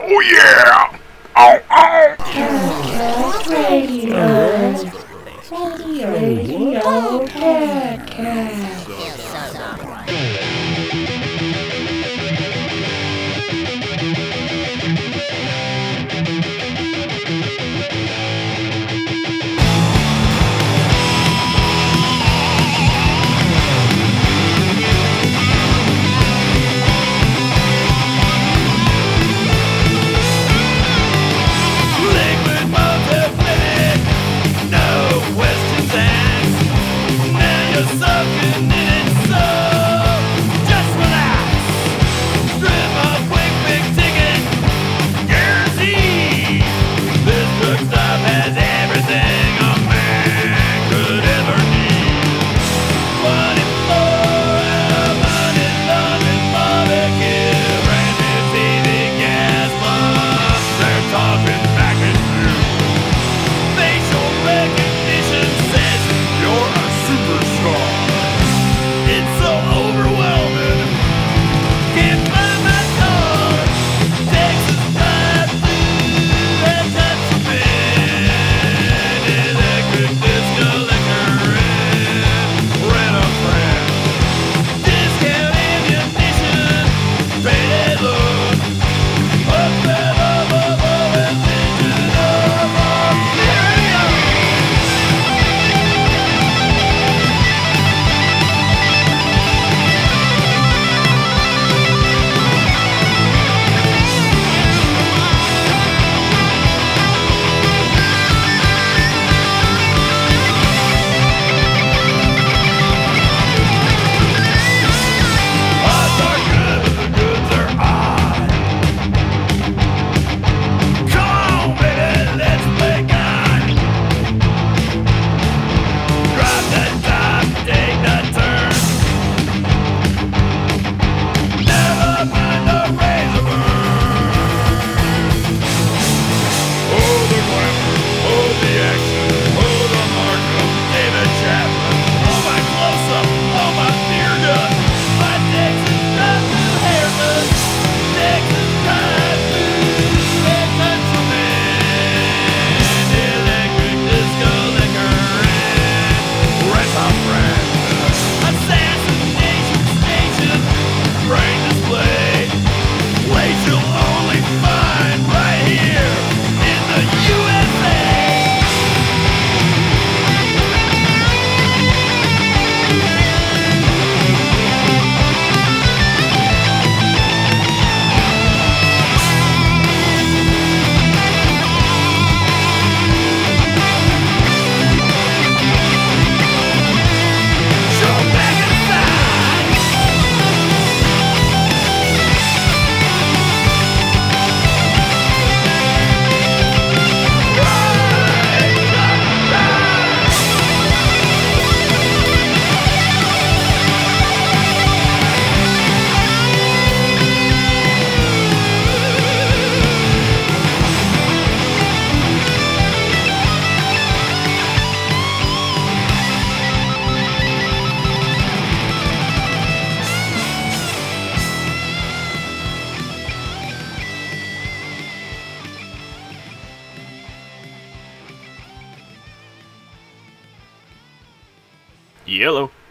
Oh yeah! Oh oh! Podcast Radio. Radio Radio. Podcast.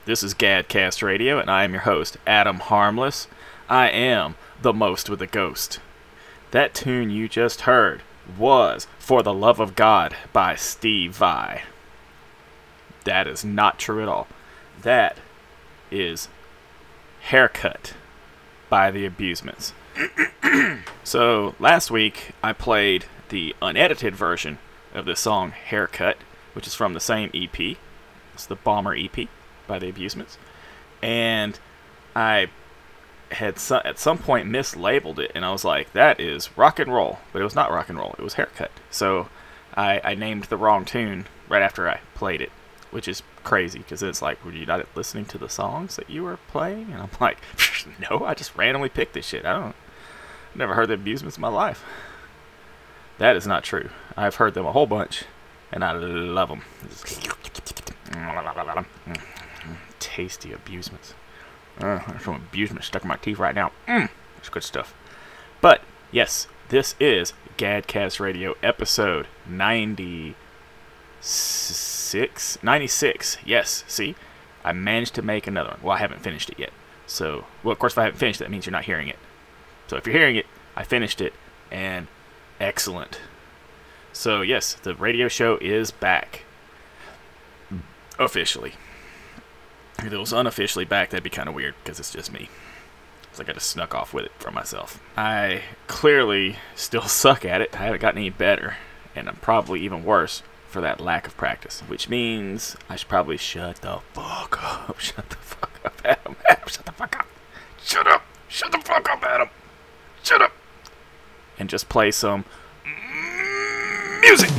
This is Gadcast Radio, and I am your host, Adam Harmless. I am the most with a ghost. That tune you just heard was For the Love of God by Steve Vai. That is not true at all. That is Haircut by The Abusements. so, last week I played the unedited version of the song Haircut, which is from the same EP. It's the Bomber EP by the Abusements, and I had at some point mislabeled it, and I was like, "That is rock and roll," but it was not rock and roll. It was haircut. So I, I named the wrong tune right after I played it, which is crazy because it's like, were you not listening to the songs that you were playing? And I'm like, no, I just randomly picked this shit. I don't, never heard the Abusements in my life. That is not true. I've heard them a whole bunch, and I love them. Tasty abusements. Uh, there's some abusement stuck in my teeth right now. Mm, that's good stuff. But yes, This is Gadcast Radio episode 96. 96. Yes, see? I managed to make another one. Well, I haven't finished it yet. So, well, of course, if I haven't finished that means you're not hearing it. So, if you're hearing it, I finished it, and excellent. So, yes, the radio show is back. Officially. If it was unofficially back, that'd be kind of weird because it's just me. It's like I just snuck off with it for myself. I clearly still suck at it. I haven't gotten any better, and I'm probably even worse for that lack of practice. Which means I should probably shut the fuck up. Shut the fuck up, Adam. Adam, shut the fuck up. Shut up. Shut the fuck up, Adam. Shut up. And just play some music.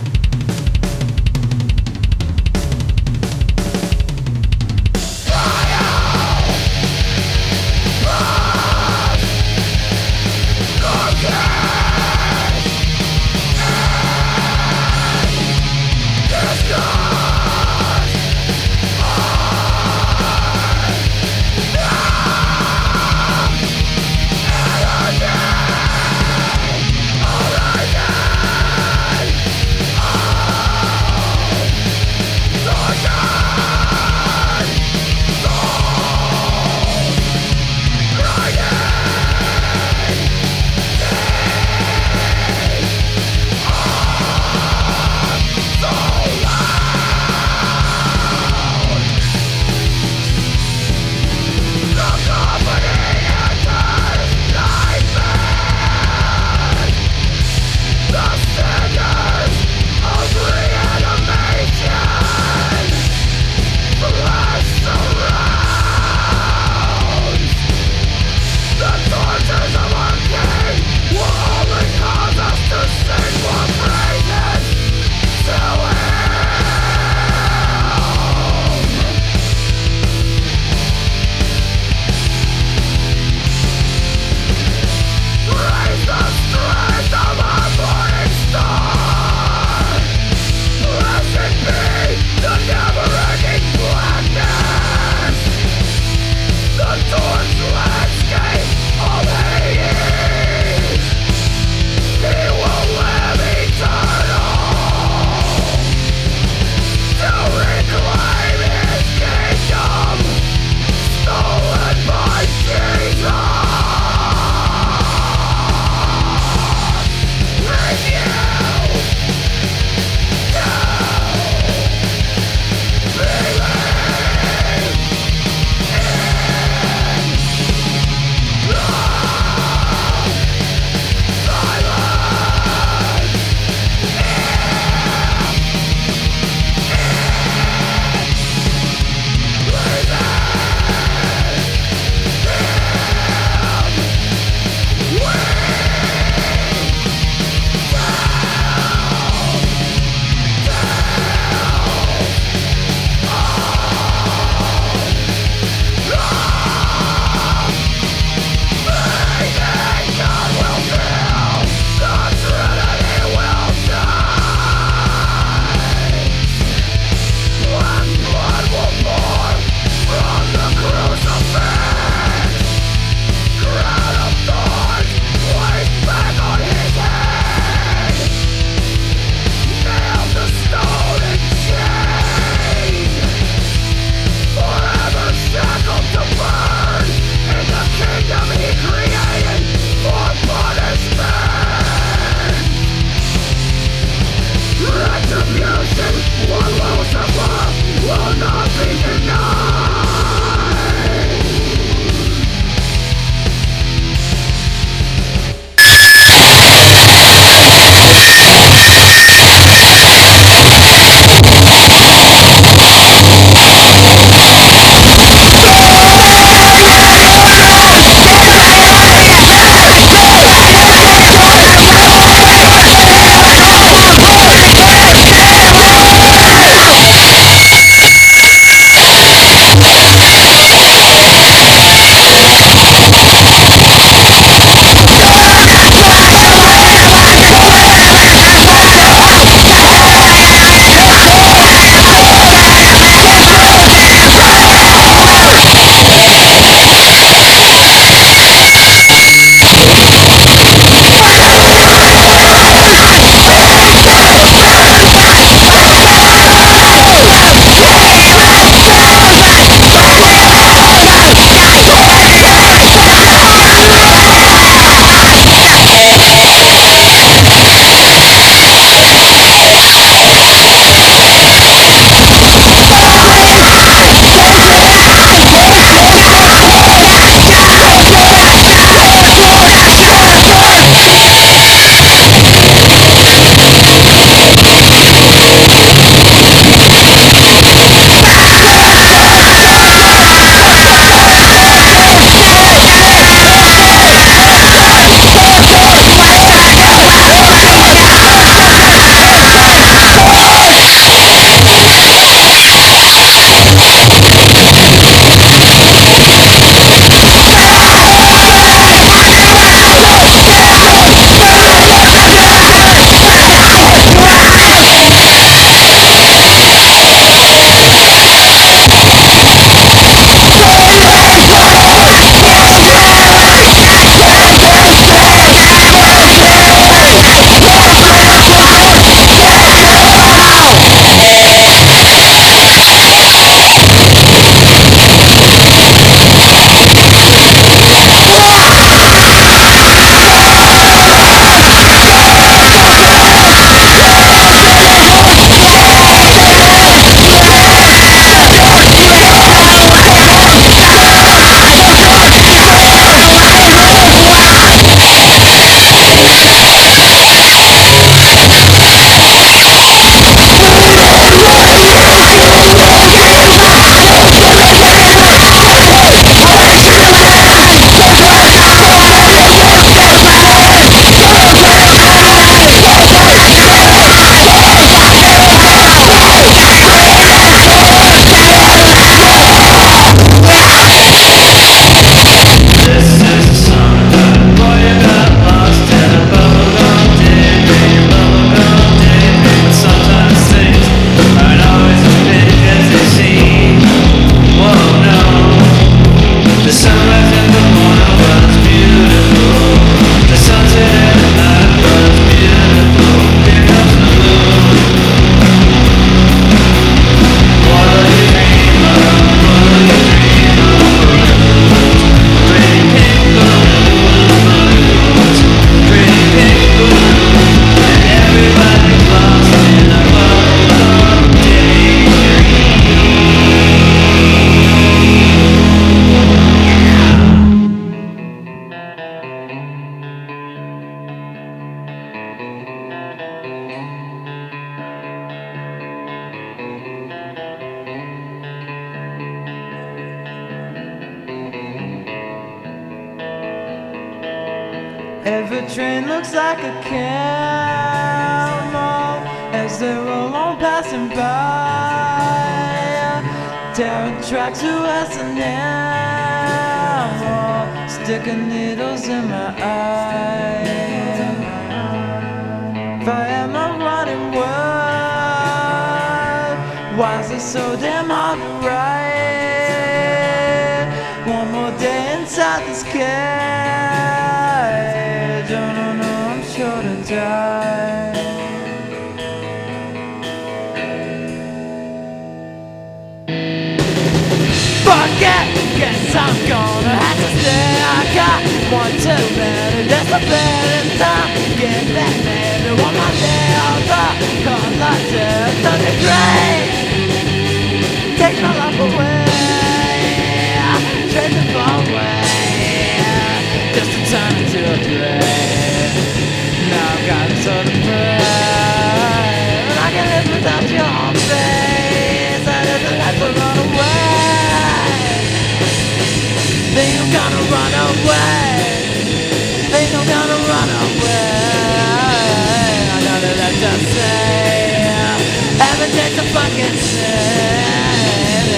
Think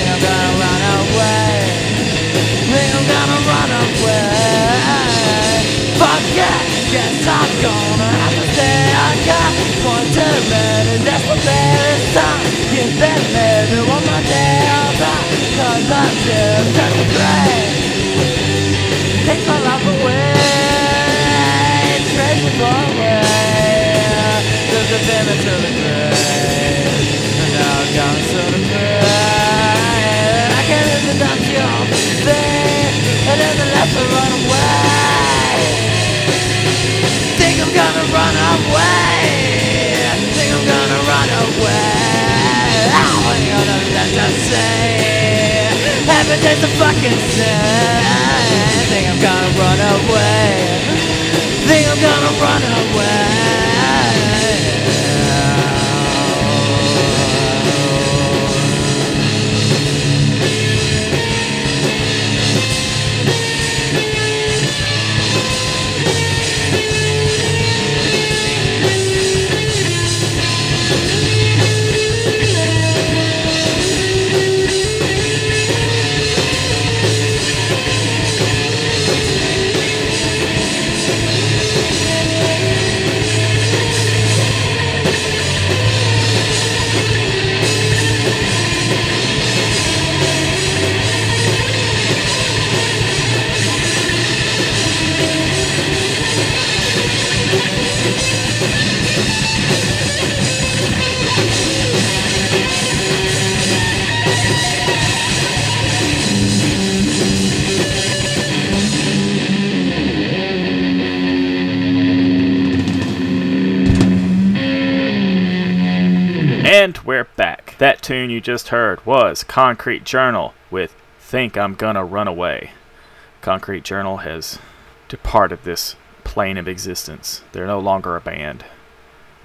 I'm gonna run away. Think I'm gonna run away. Fuck yeah, guess I'm gonna have to. I got one too many. That's one more day. I'm. Take my life away. There's a famine to the grave, there's a left to run away. Think I'm gonna run away. Think I'm gonna run away. You know that I say. Haven't taste the fucking sin. Think I'm gonna run away. Think I'm gonna run away. Tune you just heard was Concrete Journal with Think I'm Gonna Run Away. Concrete Journal has departed this plane of existence. They're no longer a band.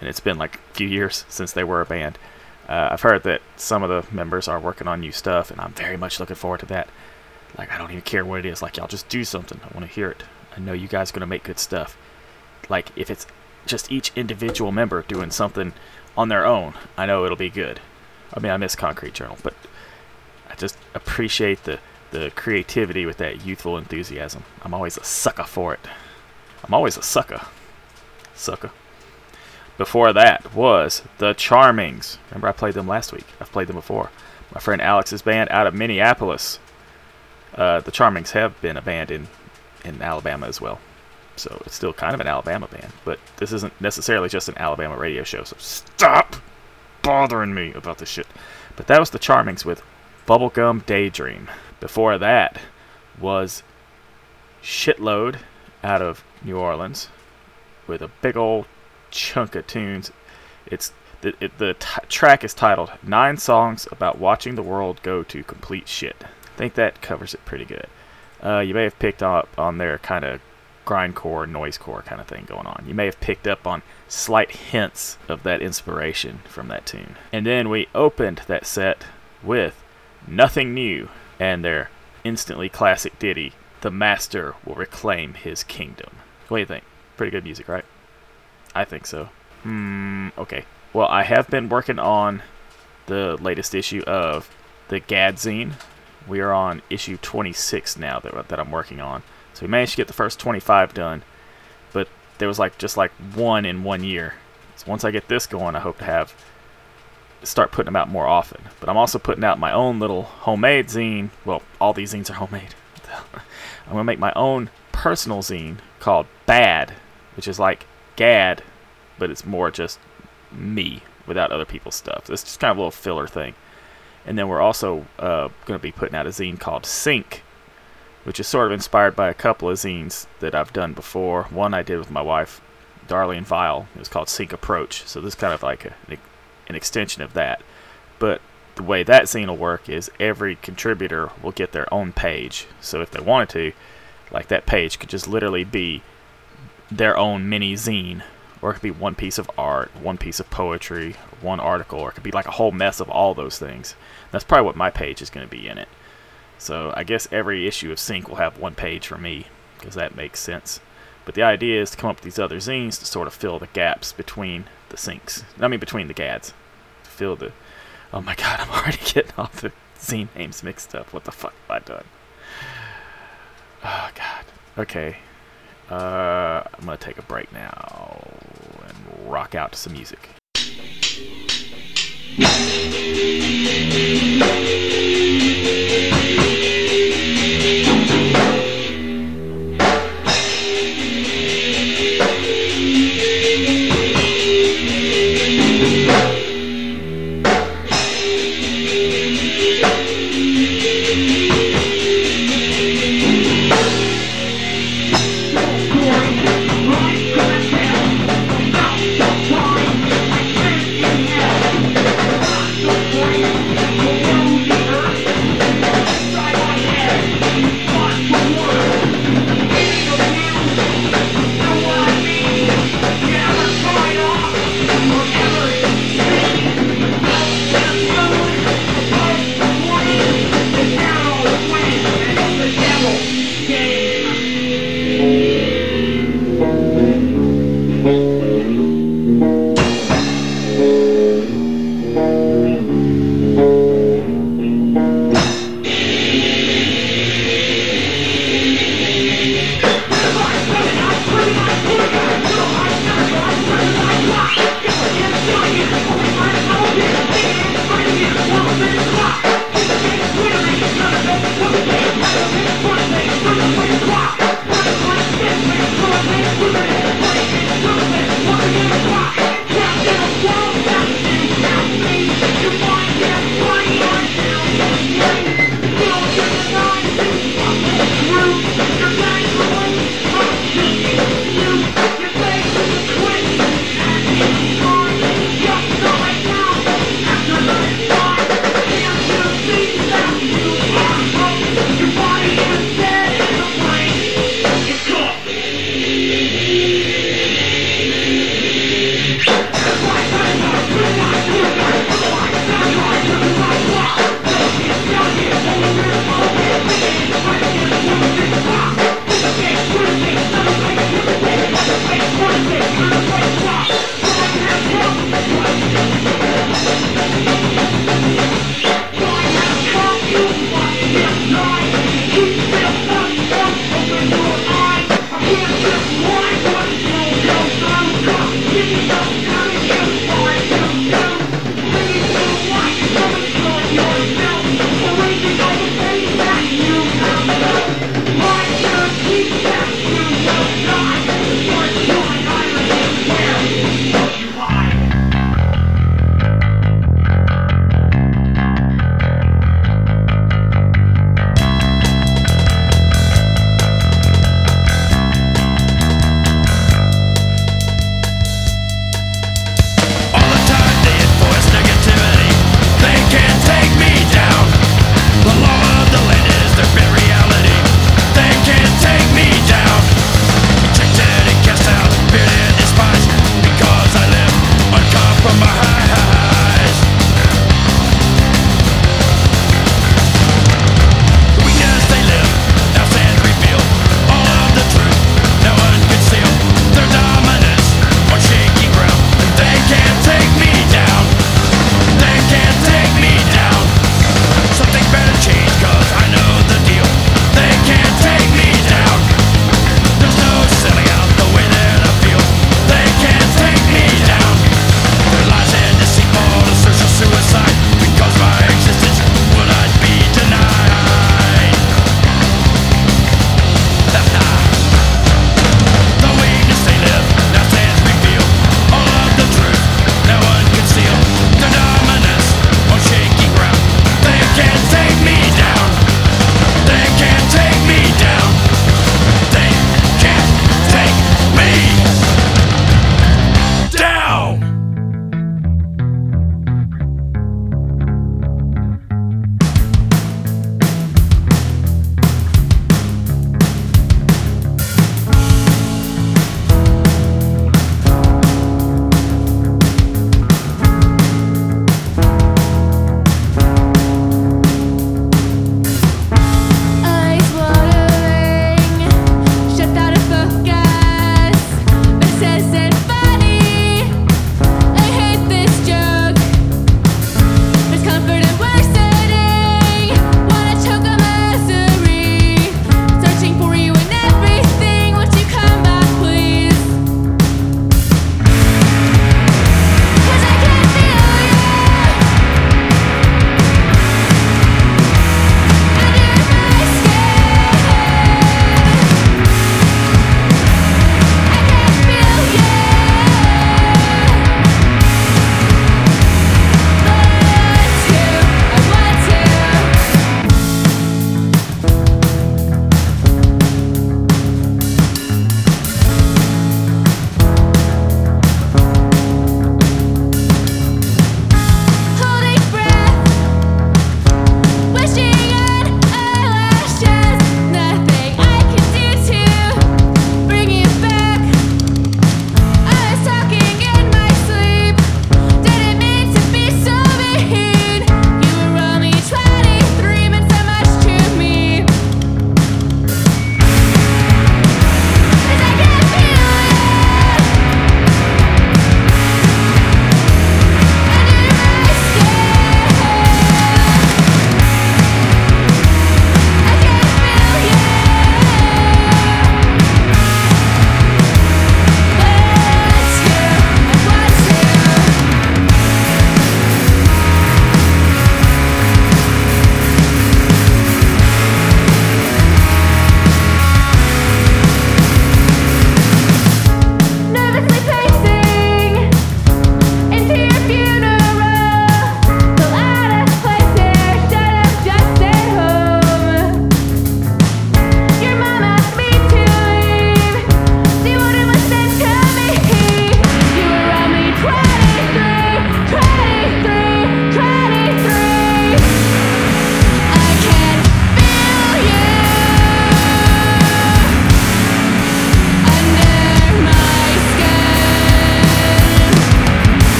And it's been like a few years since they were a band. Uh, I've heard that some of the members are working on new stuff, and I'm very much looking forward to that. Like, I don't even care what it is. Like, y'all just do something. I want to hear it. I know you guys are going to make good stuff. Like, if it's just each individual member doing something on their own, I know it'll be good. I mean, I miss Concrete Journal, but I just appreciate the, the creativity with that youthful enthusiasm. I'm always a sucker for it. I'm always a sucker. Sucker. Before that was The Charmings. Remember, I played them last week. I've played them before. My friend Alex's band out of Minneapolis. Uh, the Charmings have been a band in, in Alabama as well. So it's still kind of an Alabama band. But this isn't necessarily just an Alabama radio show. So stop bothering me about this shit. But that was The Charmings with Bubblegum Daydream. Before that was Shitload out of New Orleans with a big old chunk of tunes. It's the, it, the t- track is titled Nine Songs About Watching the World Go to Complete Shit. I think that covers it pretty good. Uh, you may have picked up on their kind of grindcore, noisecore kind of thing going on. You may have picked up on slight hints of that inspiration from that tune. And then we opened that set with Nothing New and their instantly classic ditty, The Master Will Reclaim His Kingdom. What do you think? Pretty good music, right? I think so. Hmm. Okay. Well, I have been working on the latest issue of the Gadzine. We are on issue 26 now that, that I'm working on. So we managed to get the first 25 done, but there was like just like one in one year. So once I get this going, I hope to have start putting them out more often. But I'm also putting out my own little homemade zine. Well, all these zines are homemade. I'm gonna make my own personal zine called Bad, which is like Gad, but it's more just me without other people's stuff. It's just kind of a little filler thing. And then we're also uh, going to be putting out a zine called Sync, which is sort of inspired by a couple of zines that I've done before. One I did with my wife, Darlene Vile. It was called Sync Approach. So this is kind of like a, an extension of that. But the way that zine will work is every contributor will get their own page. So if they wanted to, like that page could just literally be their own mini zine or it could be one piece of art, one piece of poetry, one article, or it could be like a whole mess of all those things. That's probably what my page is going to be in it. So I guess every issue of Sync will have one page for me, because that makes sense. But the idea is to come up with these other zines to sort of fill the gaps between the syncs. I mean, between the gads. To fill the. Oh my god, I'm already getting all the zine names mixed up. What the fuck have I done? Oh god. Okay. Uh, I'm gonna take a break now and rock out to some music. Thank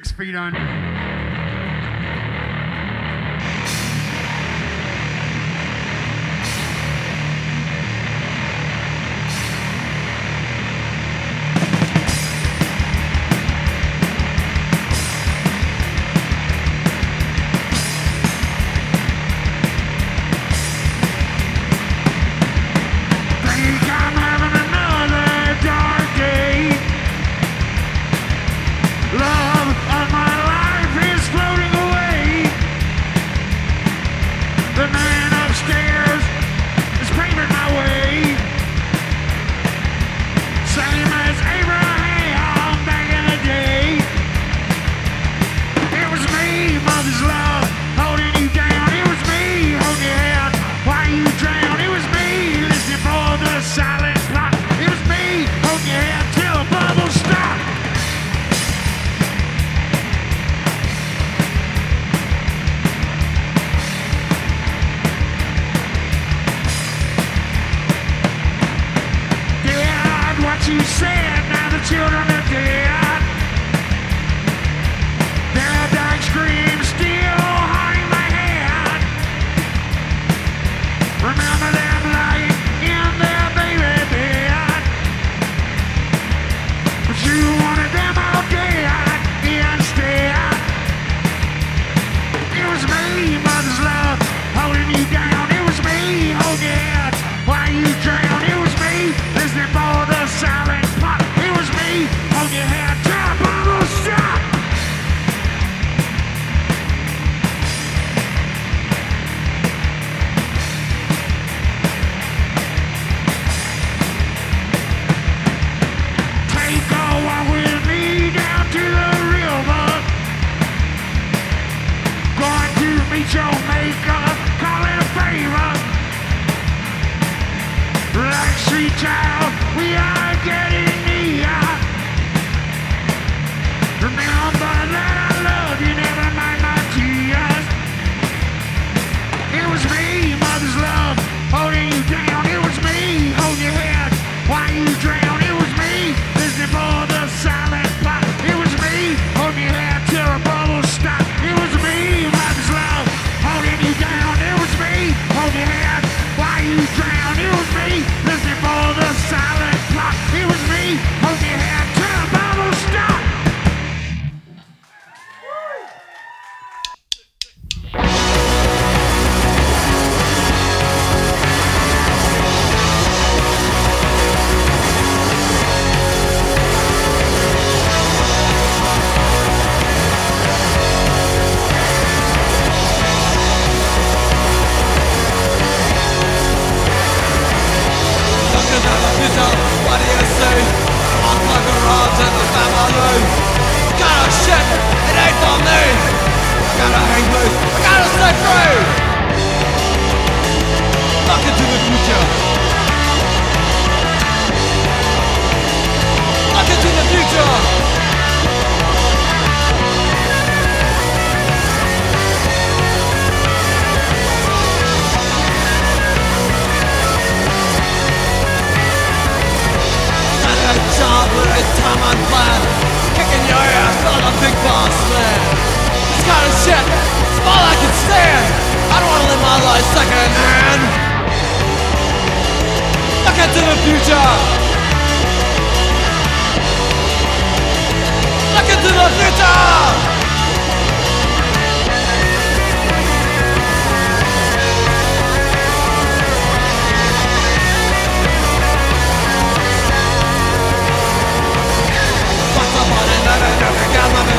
six feet under. Arms at the family room Gotta shit, it ain't for me gotta hang loose, I gotta stay free Look into the future. Look into the future. this time on plan. Kicking your ass on a big boss man. This kind of shit is all I can stand. I don't wanna live my life second hand. Look into the future. Look into the future.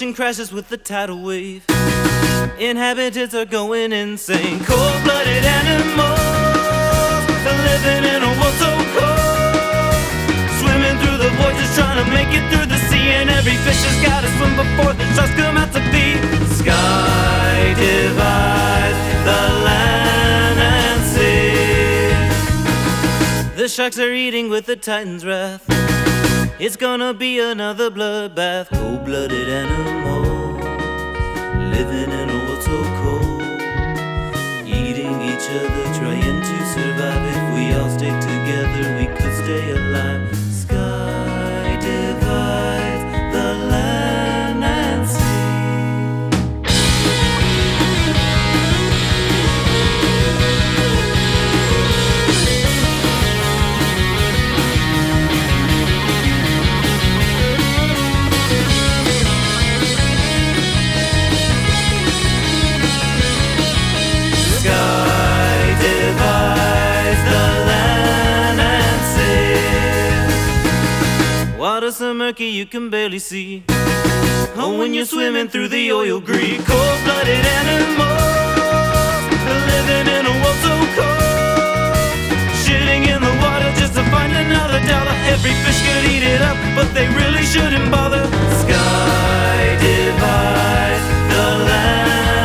ocean crashes with the tidal wave. Inhabitants are going insane. Cold blooded animals living in a world so cold. Swimming through the void, trying to make it through the sea. And every fish has got to swim before the sharks come out to feed. Sky divides the land and sea. The sharks are eating with the Titan's wrath. It's gonna be another bloodbath. Cold blooded animals living in a world so cold. Eating each other, trying to survive. If we all stick together, we could stay alive. Murky you can barely see. Oh, when you're swimming through the oil greed, cold-blooded animals living in a world so cold. Shitting in the water just to find another dollar. Every fish could eat it up, but they really shouldn't bother. Sky divides the land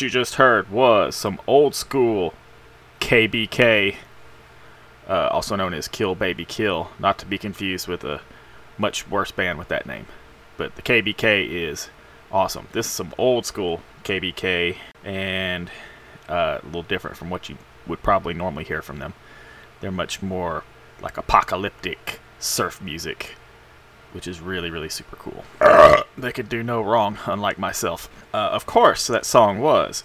You just heard was some old school KBK, uh, also known as Kill Baby Kill, not to be confused with a much worse band with that name. But the KBK is awesome. This is some old school KBK and uh, a little different from what you would probably normally hear from them. They're much more like apocalyptic surf music which is really, really super cool. they could do no wrong, unlike myself. Uh, of course, that song was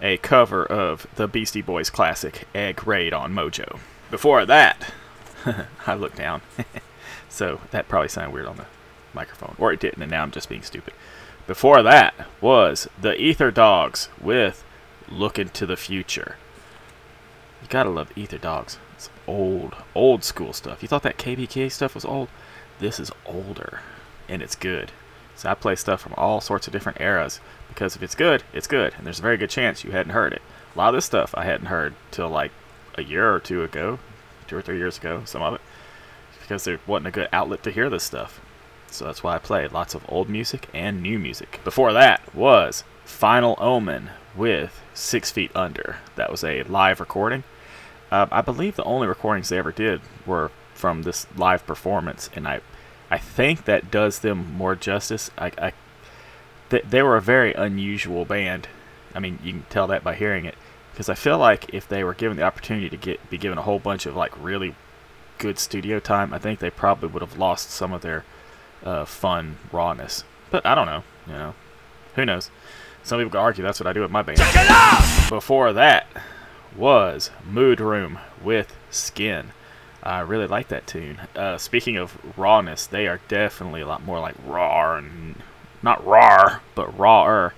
a cover of the Beastie Boys classic Egg Raid on Mojo. Before that, I looked down. so that probably sounded weird on the microphone, or it didn't, and now I'm just being stupid. Before that was the Ether Dogs with "Look into the Future." You gotta love Ether Dogs. It's old, old school stuff. You thought that KBK stuff was old? This is older, and it's good. So I play stuff from all sorts of different eras because if it's good, it's good, and there's a very good chance you hadn't heard it. A lot of this stuff I hadn't heard till like a year or two ago, two or three years ago, some of it, because there wasn't a good outlet to hear this stuff. So that's why I played lots of old music and new music. Before that was Final Omen with Six Feet Under. That was a live recording. Uh, I believe the only recordings they ever did were from this live performance, and I, I think that does them more justice. I, I th- they were a very unusual band. I mean, you can tell that by hearing it, because I feel like if they were given the opportunity to get be given a whole bunch of like really good studio time, I think they probably would have lost some of their uh, fun rawness. But I don't know. You know, who knows? Some people could argue that's what I do with my band. Before that was Mood Room with Skin. I really like that tune. Uh, speaking of rawness, they are definitely a lot more like raw and not raw, but rawer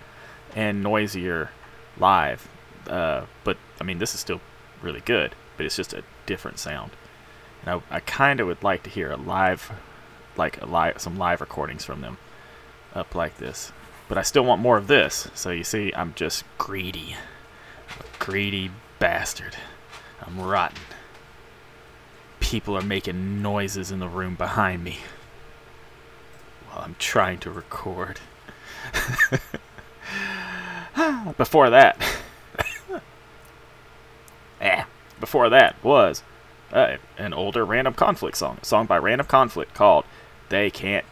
and noisier live. Uh, but I mean, this is still really good, but it's just a different sound. And I, I kind of would like to hear a live, like a live, some live recordings from them up like this. But I still want more of this. So you see, I'm just greedy, a greedy bastard. I'm rotten. People are making noises in the room behind me while I'm trying to record. Before that, eh, before that was uh, an older Random Conflict song, a song by Random Conflict called "They Can't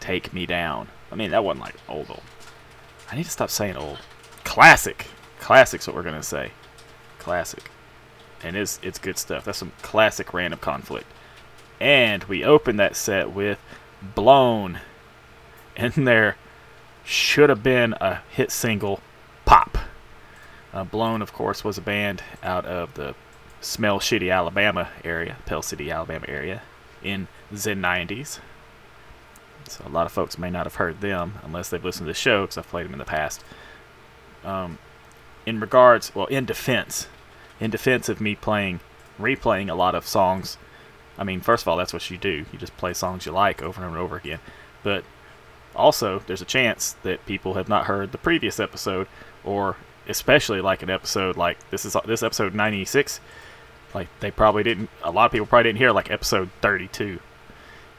Take Me Down." I mean, that wasn't like old old. I need to stop saying old. Classic, classic's what we're gonna say. Classic, and it's it's good stuff. That's some classic Random Conflict. And we opened that set with "Blown," and there should have been a hit single, "Pop." Uh, Blown, of course, was a band out of the Smell Shitty, Alabama area, Pell City, Alabama area, in the 90s. So a lot of folks may not have heard them unless they've listened to the show because I've played them in the past. Um, in regards, well, in defense, in defense of me playing, replaying a lot of songs. I mean, first of all, that's what you do. You just play songs you like over and over again. But also, there's a chance that people have not heard the previous episode, or especially like an episode like this is this episode 96. Like they probably didn't. A lot of people probably didn't hear like episode 32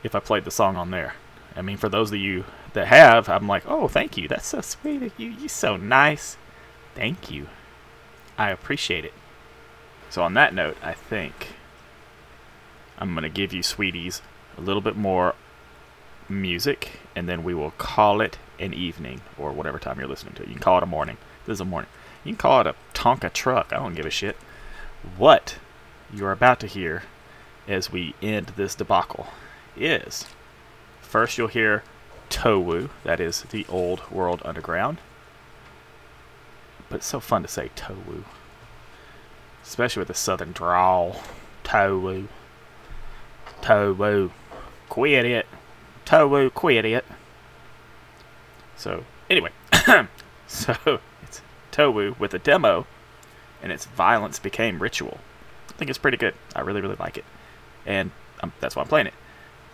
if I played the song on there. I mean, for those of you that have, I'm like, oh, thank you. That's so sweet of you. You're so nice. Thank you. I appreciate it. So on that note, I think I'm gonna give you sweeties a little bit more music, and then we will call it an evening or whatever time you're listening to it. You can call it a morning. This is a morning. You can call it a Tonka truck. I don't give a shit. What you're about to hear as we end this debacle is first you'll hear Towu, that is the old world underground. But it's so fun to say Towu. Especially with the southern drawl. Towu. Towu. Quit it. Towu, quit it. So, anyway. so, it's Towu with a demo, and its violence became ritual. I think it's pretty good. I really, really like it. And um, that's why I'm playing it.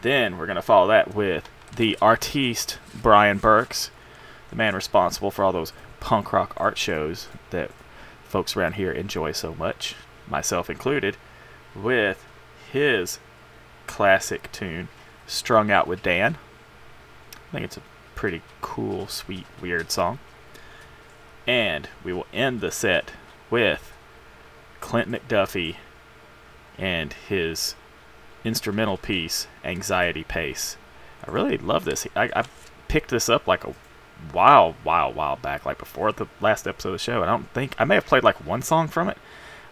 Then we're going to follow that with the artiste Brian Burks, the man responsible for all those punk rock art shows that folks around here enjoy so much, myself included, with his classic tune, Strung Out with Dan. I think it's a pretty cool, sweet, weird song. And we will end the set with Clint McDuffie and his instrumental piece, Anxiety Pace. I really love this. I, I picked this up like a while, while, while back, like before the last episode of the show. I don't think I may have played like one song from it.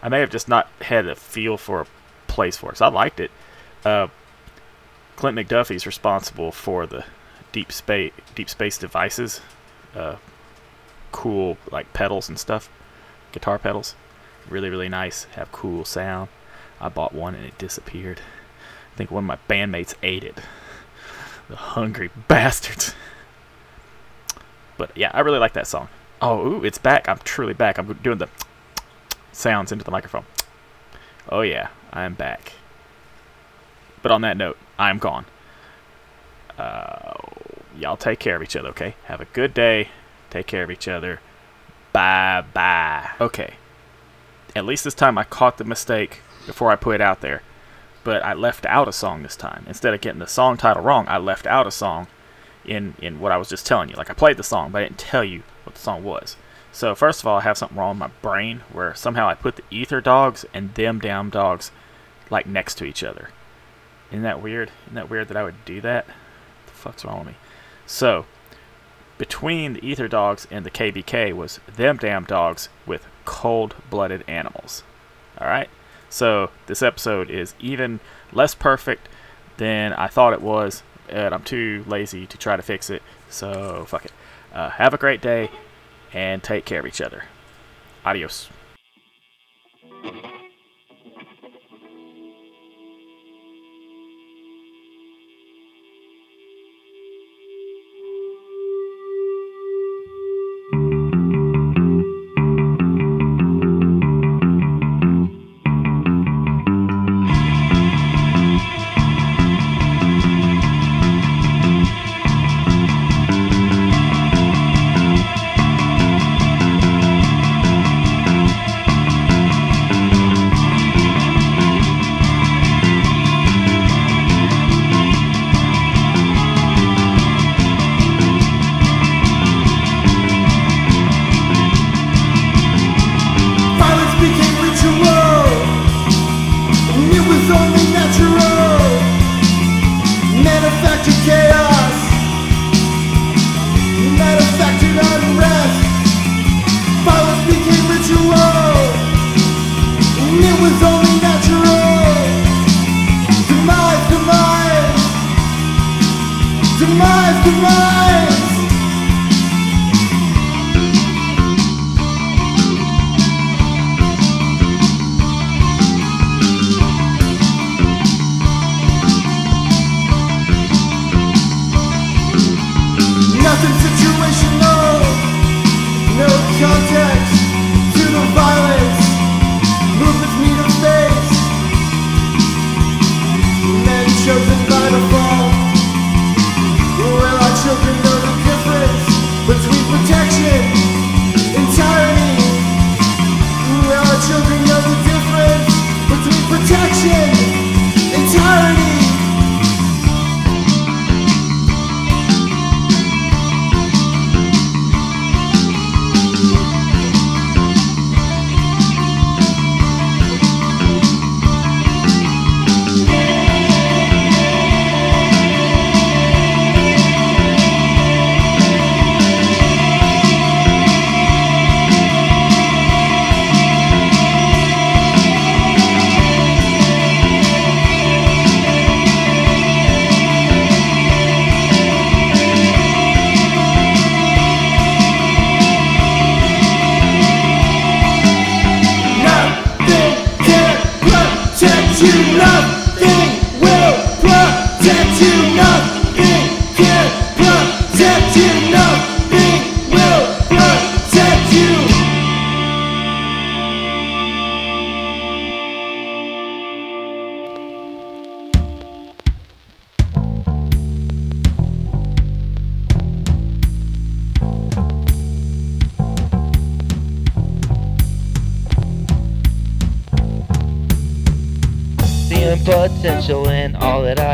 I may have just not had a feel for a place for it. So I liked it. Uh, Clint McDuffie's responsible for the deep space deep space devices, uh, cool like pedals and stuff, guitar pedals. Really, really nice. Have cool sound. I bought one and it disappeared. I think one of my bandmates ate it. The hungry bastards. But yeah, I really like that song. Oh, ooh, it's back. I'm truly back. I'm doing the sounds into the microphone. Oh yeah, I am back. But on that note, I am gone. Uh, y'all take care of each other, okay? Have a good day. Take care of each other. Bye bye. Okay. At least this time I caught the mistake before I put it out there. But I left out a song this time. Instead of getting the song title wrong, I left out a song in, in what I was just telling you. Like I played the song, but I didn't tell you what the song was. So first of all, I have something wrong with my brain where somehow I put the Ether Dogs and Them Damn Dogs like next to each other. Isn't that weird? Isn't that weird that I would do that? What the fuck's wrong with me? So, between the Ether Dogs and the KBK was Them Damn Dogs with Cold Blooded Animals. Alright? So, this episode is even less perfect than I thought it was, and I'm too lazy to try to fix it, so fuck it. Uh, have a great day, and take care of each other. Adios.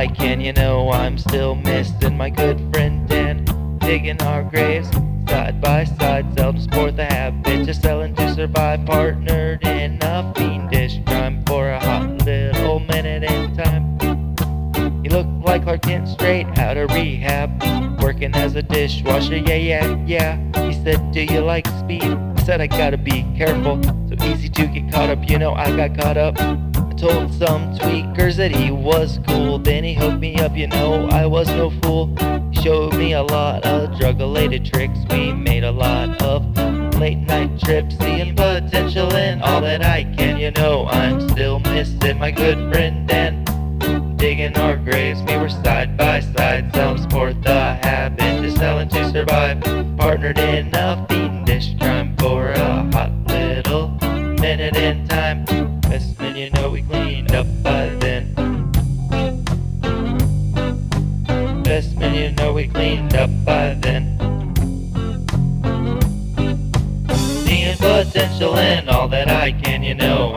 I can, you know I'm still missing my good friend Dan. Digging our graves side by side, seldom sport the habit, just selling to survive, partnered in a fiendish crime for a hot little minute in time. You look like Clark Kent straight out of rehab, working as a dishwasher, yeah, yeah, yeah. He said, Do you like speed? I said, I gotta be careful, so easy to get caught up, you know, I got caught up. Told some tweakers that he was cool, then he hooked me up, you know, I was no fool. Showed me a lot of drug related tricks, we made a lot of late night trips, seeing potential in all that I can, you know, I'm still missing my good friend Dan digging our graves. We were side by side, some sport the habit, just selling to survive. Partnered in a fiendish crime for a hot little minute in time. Can, you know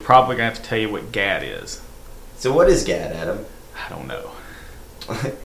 Probably gonna have to tell you what GAD is. So what is GAD, Adam? I don't know.